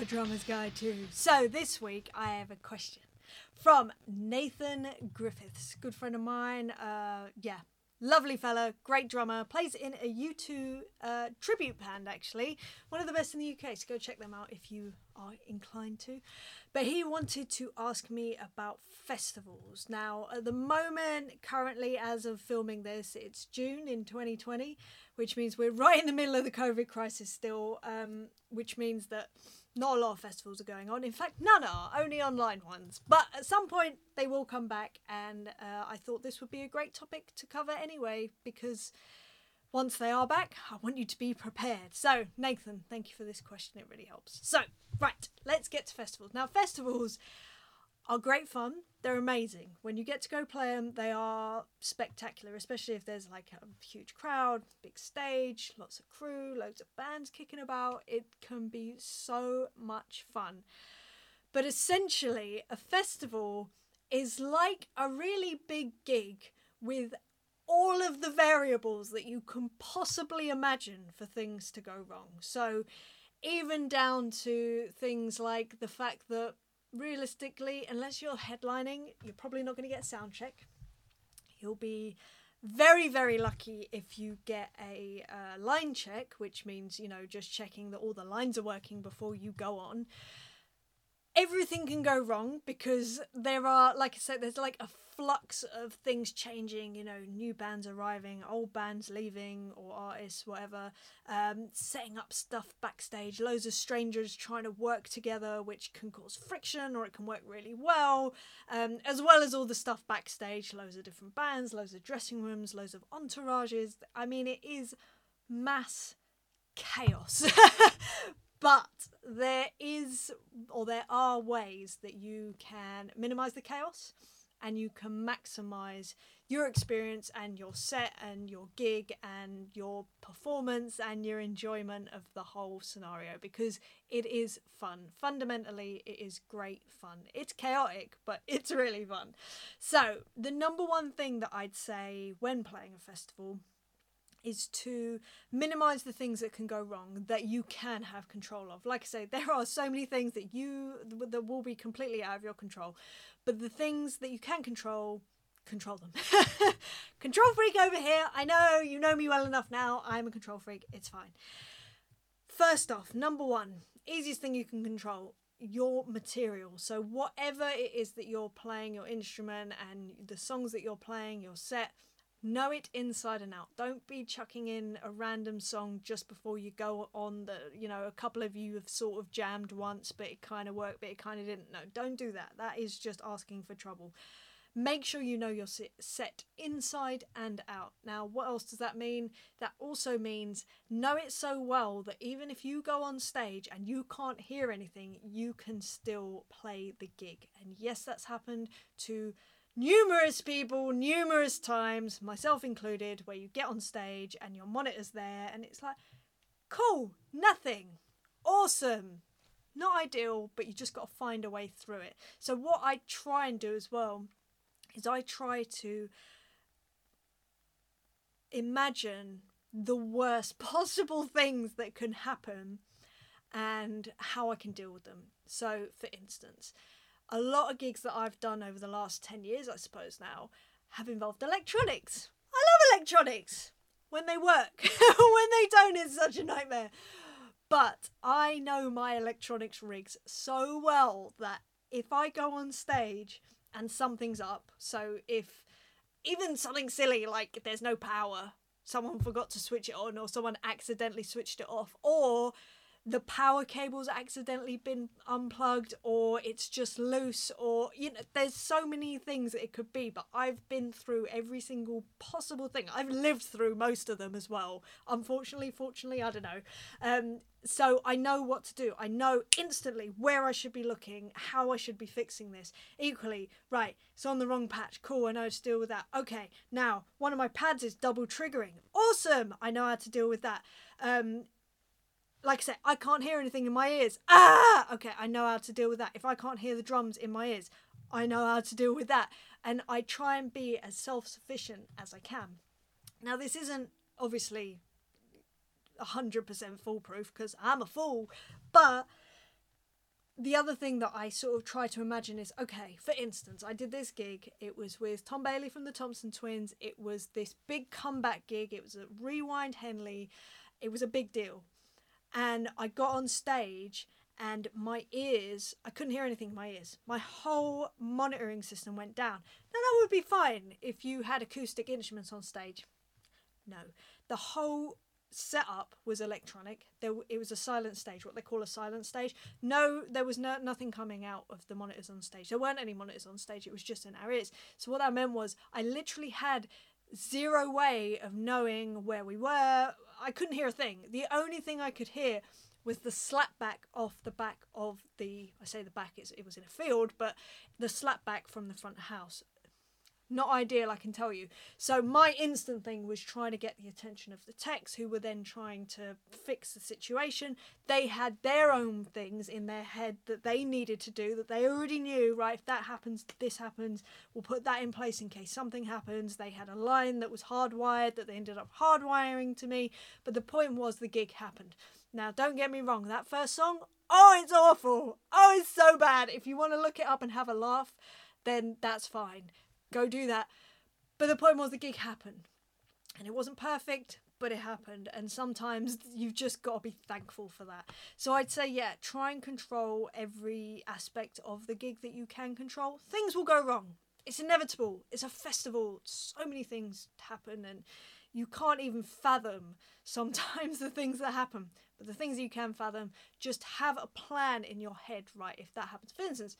a drummer's guide too. So this week I have a question from Nathan Griffiths, good friend of mine. Uh, yeah, lovely fella, great drummer, plays in a U2 uh, tribute band actually, one of the best in the UK. So go check them out if you are inclined to. But he wanted to ask me about festivals. Now, at the moment, currently, as of filming this, it's June in 2020, which means we're right in the middle of the COVID crisis still, um, which means that not a lot of festivals are going on. In fact, none are, only online ones. But at some point, they will come back, and uh, I thought this would be a great topic to cover anyway, because once they are back, I want you to be prepared. So, Nathan, thank you for this question. It really helps. So, right, let's get to festivals. Now, festivals are great fun. They're amazing. When you get to go play them, they are spectacular, especially if there's like a huge crowd, big stage, lots of crew, loads of bands kicking about. It can be so much fun. But essentially, a festival is like a really big gig with all of the variables that you can possibly imagine for things to go wrong. So, even down to things like the fact that realistically, unless you're headlining, you're probably not going to get sound check. You'll be very, very lucky if you get a uh, line check, which means, you know, just checking that all the lines are working before you go on everything can go wrong because there are like i said there's like a flux of things changing you know new bands arriving old bands leaving or artists whatever um, setting up stuff backstage loads of strangers trying to work together which can cause friction or it can work really well um, as well as all the stuff backstage loads of different bands loads of dressing rooms loads of entourages. I mean it is mass chaos but there is or there are ways that you can minimize the chaos and you can maximize your experience and your set and your gig and your performance and your enjoyment of the whole scenario because it is fun. Fundamentally, it is great fun. It's chaotic, but it's really fun. So, the number one thing that I'd say when playing a festival is to minimize the things that can go wrong that you can have control of. Like I say, there are so many things that you that will be completely out of your control, but the things that you can control, control them. control freak over here. I know you know me well enough now. I'm a control freak. It's fine. First off, number one, easiest thing you can control your material. So whatever it is that you're playing, your instrument and the songs that you're playing, your set know it inside and out. Don't be chucking in a random song just before you go on the you know a couple of you have sort of jammed once but it kind of worked but it kind of didn't. No don't do that. That is just asking for trouble. Make sure you know your set inside and out. Now what else does that mean? That also means know it so well that even if you go on stage and you can't hear anything you can still play the gig. And yes that's happened to numerous people, numerous times, myself included, where you get on stage and your monitor's there and it's like, cool, nothing, awesome. Not ideal, but you just got to find a way through it. So, what I try and do as well is I try to imagine the worst possible things that can happen and how I can deal with them. So, for instance, a lot of gigs that I've done over the last 10 years, I suppose now, have involved electronics. I love electronics when they work. when they don't, it's such a nightmare. But I know my electronics rigs so well that if I go on stage and something's up, so if even something silly like there's no power, someone forgot to switch it on, or someone accidentally switched it off, or the power cable's accidentally been unplugged or it's just loose or you know there's so many things it could be but I've been through every single possible thing. I've lived through most of them as well. Unfortunately fortunately I don't know. Um so I know what to do. I know instantly where I should be looking how I should be fixing this. Equally right it's on the wrong patch. Cool I know how to deal with that. Okay now one of my pads is double triggering. Awesome! I know how to deal with that. Um like I said, I can't hear anything in my ears. Ah, okay, I know how to deal with that. If I can't hear the drums in my ears, I know how to deal with that. And I try and be as self sufficient as I can. Now, this isn't obviously 100% foolproof because I'm a fool, but the other thing that I sort of try to imagine is okay, for instance, I did this gig. It was with Tom Bailey from the Thompson Twins. It was this big comeback gig. It was a Rewind Henley. It was a big deal. And I got on stage and my ears, I couldn't hear anything in my ears. My whole monitoring system went down. Now, that would be fine if you had acoustic instruments on stage. No. The whole setup was electronic. There, it was a silent stage, what they call a silent stage. No, there was no nothing coming out of the monitors on stage. There weren't any monitors on stage. It was just in our ears. So what that meant was I literally had zero way of knowing where we were. I couldn't hear a thing. The only thing I could hear was the slap back off the back of the. I say the back. it was in a field, but the slap back from the front house not ideal, I can tell you. So my instant thing was trying to get the attention of the techs, who were then trying to fix the situation. They had their own things in their head that they needed to do that they already knew. Right, if that happens, this happens. We'll put that in place in case something happens. They had a line that was hardwired that they ended up hardwiring to me. But the point was the gig happened. Now, don't get me wrong. That first song, oh, it's awful. Oh, it's so bad. If you want to look it up and have a laugh, then that's fine go do that. But the point was the gig happened. And it wasn't perfect, but it happened. And sometimes you've just got to be thankful for that. So I'd say, yeah, try and control every aspect of the gig that you can control. Things will go wrong. It's inevitable. It's a festival. So many things happen, and you can't even fathom sometimes the things that happen. But the things you can fathom, just have a plan in your head, right? If that happens. For instance,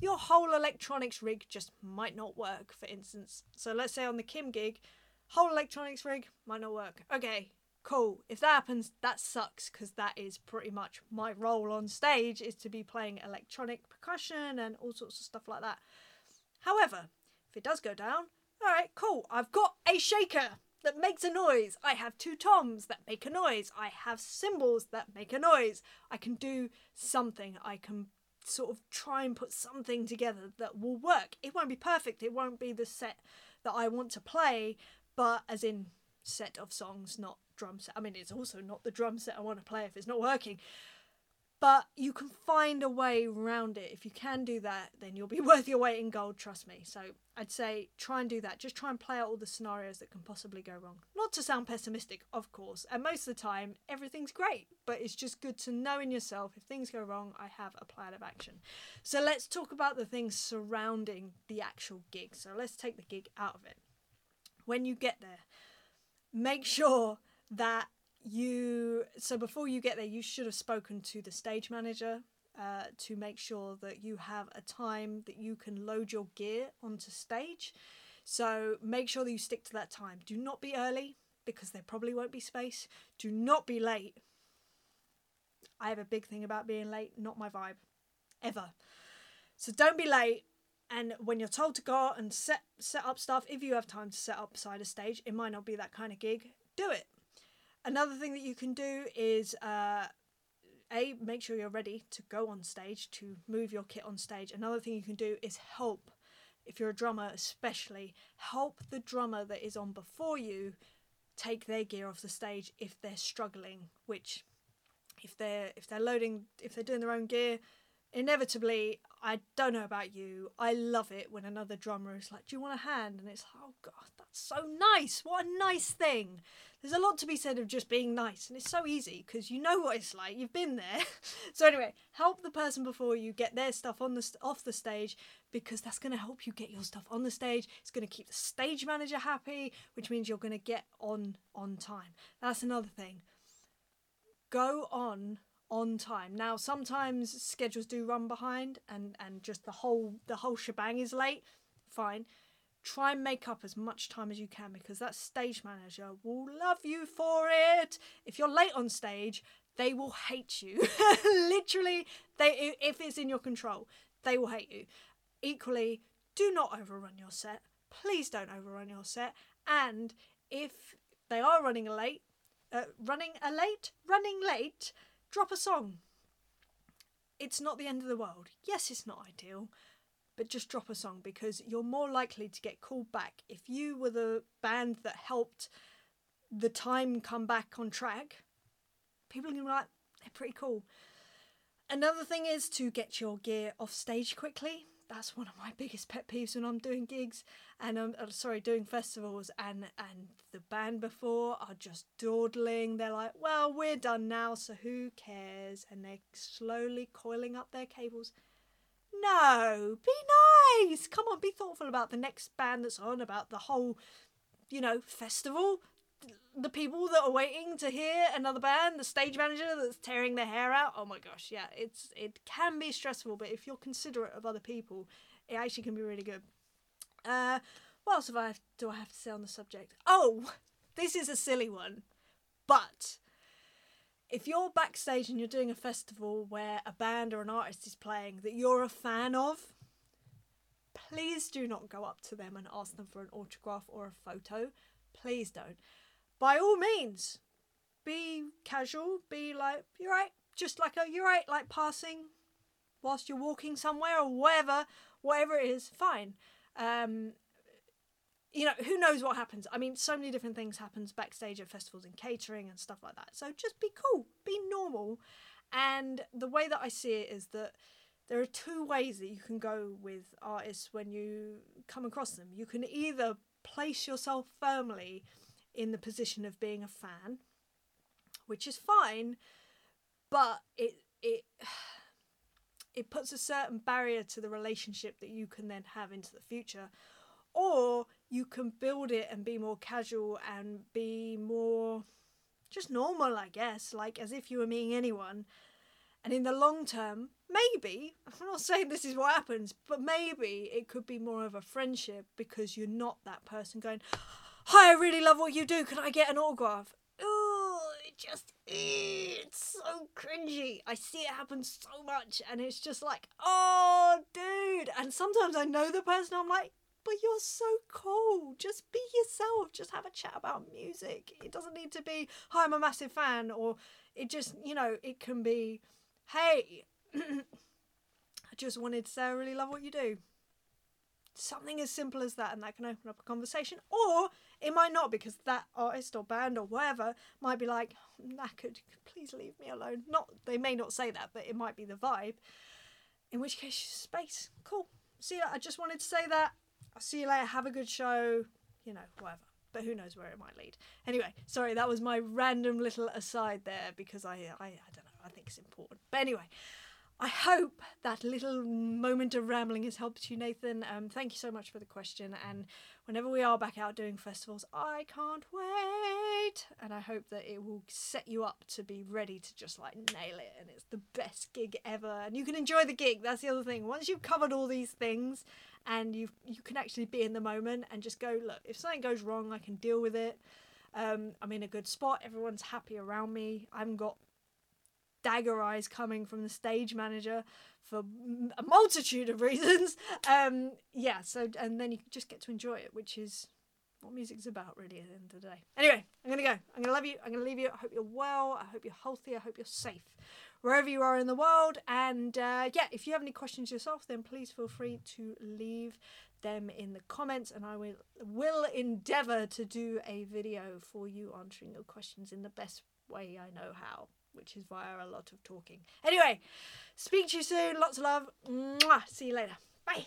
your whole electronics rig just might not work, for instance. So let's say on the Kim gig, whole electronics rig might not work. Okay, cool. If that happens, that sucks because that is pretty much my role on stage is to be playing electronic percussion and all sorts of stuff like that. However, if it does go down, all right, cool. I've got a shaker that makes a noise. I have two toms that make a noise. I have cymbals that make a noise. I can do something. I can sort of try and put something together that will work. It won't be perfect, it won't be the set that I want to play, but as in set of songs, not drum set. I mean, it's also not the drum set I want to play if it's not working. But you can find a way around it. If you can do that, then you'll be worth your weight in gold, trust me. So I'd say try and do that. Just try and play out all the scenarios that can possibly go wrong. Not to sound pessimistic, of course. And most of the time, everything's great. But it's just good to know in yourself if things go wrong, I have a plan of action. So let's talk about the things surrounding the actual gig. So let's take the gig out of it. When you get there, make sure that you so before you get there you should have spoken to the stage manager uh, to make sure that you have a time that you can load your gear onto stage. So make sure that you stick to that time. Do not be early because there probably won't be space. Do not be late. I have a big thing about being late not my vibe ever. So don't be late and when you're told to go out and set set up stuff if you have time to set up beside a stage it might not be that kind of gig do it Another thing that you can do is uh, a make sure you're ready to go on stage to move your kit on stage. Another thing you can do is help if you're a drummer especially help the drummer that is on before you take their gear off the stage if they're struggling which if they're if they're loading if they're doing their own gear inevitably i don't know about you i love it when another drummer is like do you want a hand? And it's like oh god that's so nice. What a nice thing. There's a lot to be said of just being nice and it's so easy because you know what it's like. You've been there. So anyway help the person before you get their stuff on the st- off the stage because that's going to help you get your stuff on the stage. It's going to keep the stage manager happy which means you're going to get on on time. That's another thing. Go on on time now sometimes schedules do run behind and and just the whole the whole shebang is late fine try and make up as much time as you can because that stage manager will love you for it. If you're late on stage, they will hate you. Literally, they if it's in your control, they will hate you. Equally, do not overrun your set. Please don't overrun your set. And if they are running late, uh, running a late, running late, drop a song. It's not the end of the world. Yes, it's not ideal, but just drop a song because you're more likely to get called back. If you were the band that helped the time come back on track, people are to be like, they're pretty cool. Another thing is to get your gear off stage quickly. That's one of my biggest pet peeves when I'm doing gigs and I'm uh, sorry doing festivals and and the band before are just dawdling. They're like, "Well, we're done now, so who cares?" And they're slowly coiling up their cables. No, be nice. Come on, be thoughtful about the next band that's on, about the whole, you know, festival the people that are waiting to hear another band, the stage manager that's tearing their hair out. Oh my gosh, yeah, it's it can be stressful, but if you're considerate of other people, it actually can be really good. Uh, what else have I do I have to say on the subject? Oh, this is a silly one, but if you're backstage and you're doing a festival where a band or an artist is playing that you're a fan of, please do not go up to them and ask them for an autograph or a photo. Please don't by all means, be casual, be like, you're right, just like a, you're right, like passing whilst you're walking somewhere or whatever, whatever it is, fine. Um, you know, who knows what happens? I mean, so many different things happens backstage at festivals and catering and stuff like that. So just be cool, be normal. And the way that I see it is that there are two ways that you can go with artists when you come across them. You can either place yourself firmly in the position of being a fan, which is fine, but it it it puts a certain barrier to the relationship that you can then have into the future. Or you can build it and be more casual and be more just normal, I guess, like as if you were meeting anyone. And in the long term, maybe, I'm not saying this is what happens, but maybe it could be more of a friendship because you're not that person going, Hi, I really love what you do. Can I get an autograph? Oh, it just it's so cringy. I see it happen so much, and it's just like, oh, dude. And sometimes I know the person. I'm like, but you're so cool. Just be yourself. Just have a chat about music. It doesn't need to be, hi, I'm a massive fan, or it just, you know, it can be, hey, I just wanted to say I really love what you do. Something as simple as that, and that can open up a conversation. Or it might not because that artist or band or whatever might be like, knackered, please leave me alone. Not they may not say that, but it might be the vibe. In which case, space. Cool. See. I just wanted to say that. I'll see you later. Have a good show. You know, whatever. But who knows where it might lead. Anyway, sorry, that was my random little aside there because I, I, I don't know. I think it's important. But anyway, I hope that little moment of rambling has helped you, Nathan. Um, thank you so much for the question. And whenever we are back out doing festivals, I can't wait. And I hope that it will set you up to be ready to just like nail it. And it's the best gig ever. And you can enjoy the gig. That's the other thing. Once you've covered all these things and you you can actually be in the moment and just go, look, if something goes wrong, I can deal with it. Um, I'm in a good spot. Everyone's happy around me. I haven't got dagger eyes coming from the stage manager for a multitude of reasons. Um, yeah, so and then you just get to enjoy it, which is what music's about, really, at the end of the day. Anyway, I'm gonna go. I'm gonna love you. I'm gonna leave you. I hope you're well. I hope you're healthy. I hope you're safe wherever you are in the world. And uh, yeah, if you have any questions yourself, then please feel free to leave them in the comments, and I will will endeavour to do a video for you answering your questions in the best way I know how which is via a lot of talking. Anyway, speak to you soon. Lots of love. Mwah. See you later. Bye.